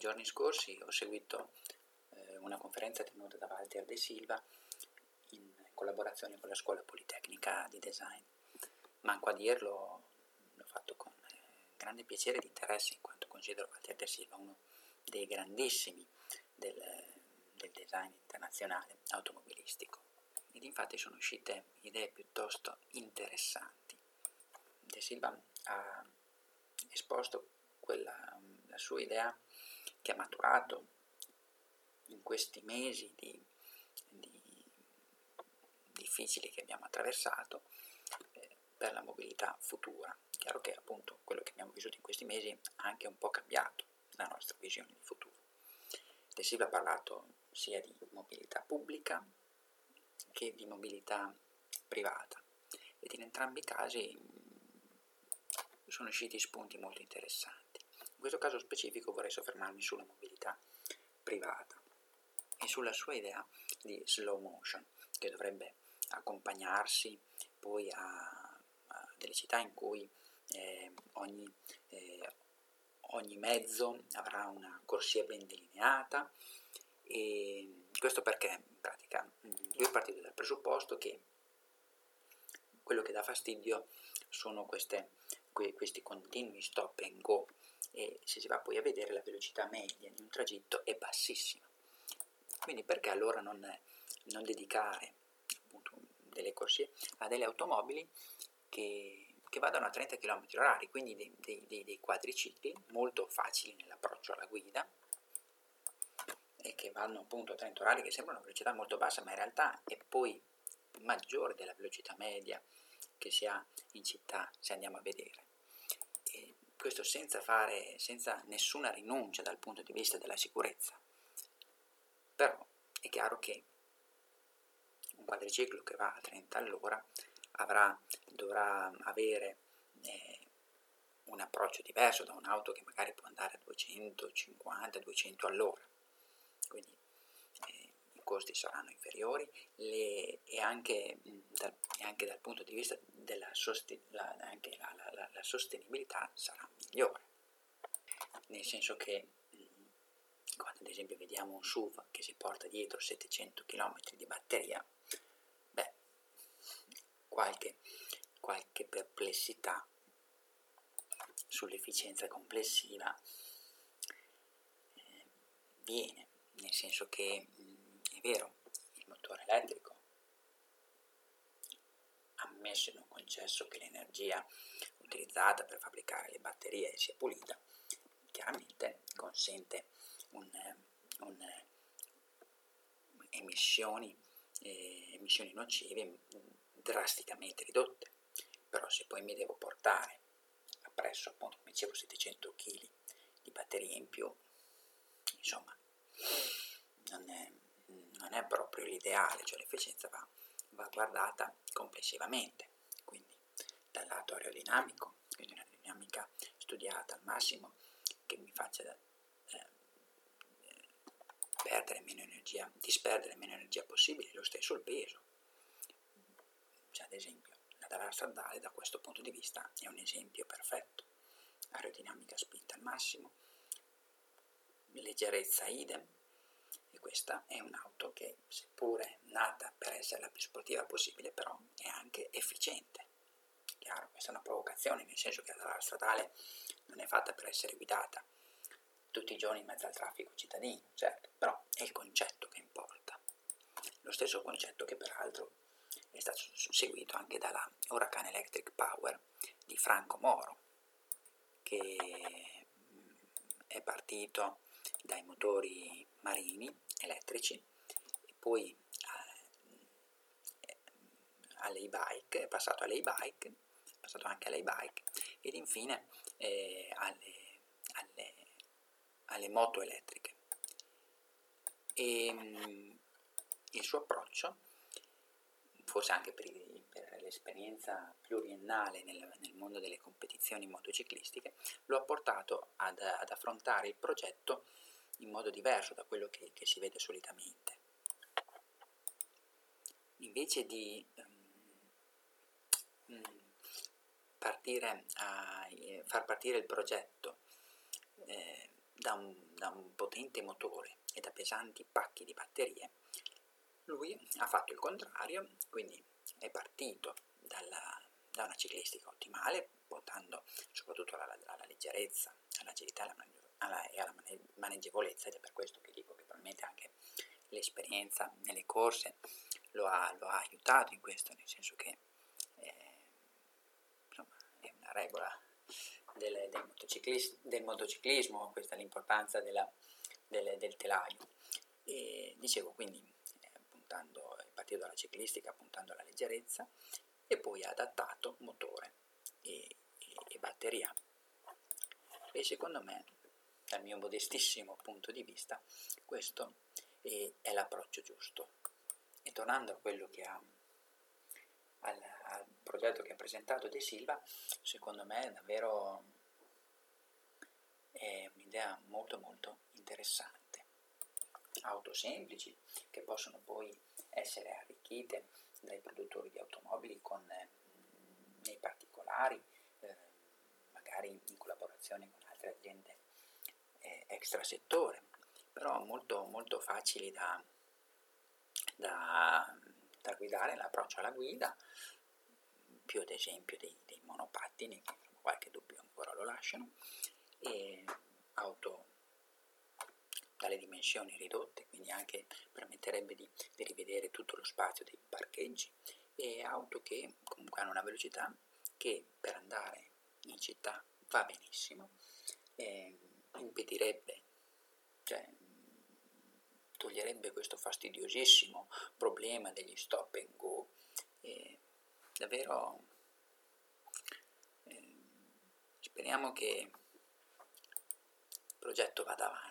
giorni scorsi ho seguito eh, una conferenza tenuta da Walter De Silva in collaborazione con la Scuola Politecnica di Design. Manco a dirlo, l'ho fatto con eh, grande piacere ed interesse in quanto considero Walter De Silva uno dei grandissimi del, del design internazionale automobilistico. Ed infatti sono uscite idee piuttosto interessanti. De Silva ha esposto quella, la sua idea che ha maturato in questi mesi di, di difficili che abbiamo attraversato eh, per la mobilità futura. Chiaro che appunto quello che abbiamo vissuto in questi mesi ha anche un po' cambiato la nostra visione di futuro. De Silva ha parlato sia di mobilità pubblica che di mobilità privata ed in entrambi i casi sono usciti spunti molto interessanti. In questo caso specifico vorrei soffermarmi sulla mobilità privata e sulla sua idea di slow motion che dovrebbe accompagnarsi poi a, a delle città in cui eh, ogni, eh, ogni mezzo avrà una corsia ben delineata. E questo perché in pratica lui è partito dal presupposto che quello che dà fastidio sono queste, que, questi continui stop and go e se si va poi a vedere la velocità media di un tragitto è bassissima. Quindi perché allora non, non dedicare appunto, delle corsie a delle automobili che, che vadano a 30 km h quindi dei, dei, dei quadricicli molto facili nell'approccio alla guida e che vanno appunto a 30 orari che sembra una velocità molto bassa ma in realtà è poi maggiore della velocità media che si ha in città se andiamo a vedere. Questo senza fare, senza nessuna rinuncia dal punto di vista della sicurezza. Però è chiaro che un quadriciclo che va a 30 all'ora avrà, dovrà avere eh, un approccio diverso da un'auto che magari può andare a 250-200 all'ora. Costi saranno inferiori le, e, anche, dal, e, anche, dal, punto di vista della sosten- la, la, la, sostenibilità sarà migliore. Nel senso che quando ad esempio vediamo un SUV che si porta dietro 700 km di batteria, beh, qualche, qualche perplessità sull'efficienza complessiva eh, viene, nel senso che mh, vero, il motore elettrico, ammesso in un concesso che l'energia utilizzata per fabbricare le batterie sia pulita, chiaramente consente un, un, emissioni, eh, emissioni nocive drasticamente ridotte. Però se poi mi devo portare appresso, appunto, come dicevo, 700 kg di batterie in più, insomma, non non proprio l'ideale, cioè l'efficienza va, va guardata complessivamente. Quindi dal lato aerodinamico, quindi una dinamica studiata al massimo che mi faccia perdere meno energia, disperdere meno energia possibile, lo stesso il peso. Cioè, ad esempio, la dalla stradale da questo punto di vista è un esempio perfetto. Aerodinamica spinta al massimo, leggerezza idem, e questa è un'auto che, seppure nata per essere la più sportiva possibile, però è anche efficiente. Chiaro, questa è una provocazione, nel senso che la dalla stradale non è fatta per essere guidata tutti i giorni in mezzo al traffico cittadino, certo, però è il concetto che importa. Lo stesso concetto che peraltro è stato seguito anche dalla Huracan Electric Power di Franco Moro, che mm, è partito dai motori marini elettrici e poi eh, all'e-bike, è passato all'e-bike, è passato anche all'e-bike ed infine eh, alle, alle alle moto elettriche. E mm, il suo approccio, forse anche per, per l'esperienza pluriennale nel, nel, mondo delle competizioni motociclistiche, lo ha portato ad, ad, affrontare il progetto in modo diverso da quello che, che si vede solitamente. Invece di um, partire a, far partire il progetto eh, da un, da un potente motore e da pesanti pacchi di batterie, lui ha fatto il contrario, quindi è partito dalla, da una ciclistica ottimale, puntando soprattutto alla, alla leggerezza, all'agilità alla, alla, e alla maneggevolezza, ed è per questo che dico che probabilmente anche l'esperienza nelle corse lo ha, lo ha aiutato in questo, nel senso che eh, insomma, è una regola del, del, motociclis, del motociclismo, questa è l'importanza della, del, del, telaio. E dicevo quindi, eh, puntando, partito dalla ciclistica puntando alla leggerezza e poi ha adattato motore e, e, e batteria. E secondo me, dal mio modestissimo punto di vista, questo è, l'approccio giusto. E tornando a quello che ha al, al, progetto che ha presentato De Silva, secondo me è davvero è un'idea molto molto interessante. Auto semplici che possono poi essere arricchite dai produttori di automobili con eh, nei particolari, eh, magari in collaborazione con altre aziende eh, extrasettore, però molto, molto facili da, da, da guidare, l'approccio alla guida, più ad esempio dei, dei monopattini, che qualche dubbio ancora lo lasciano, e auto dalle dimensioni ridotte, quindi anche permetterebbe di, di rivedere tutto lo spazio dei parcheggi, e auto che comunque hanno una velocità che per andare in città va benissimo, eh, impedirebbe, cioè toglierebbe questo fastidiosissimo problema degli stop and go. E davvero eh, speriamo che il progetto vada avanti.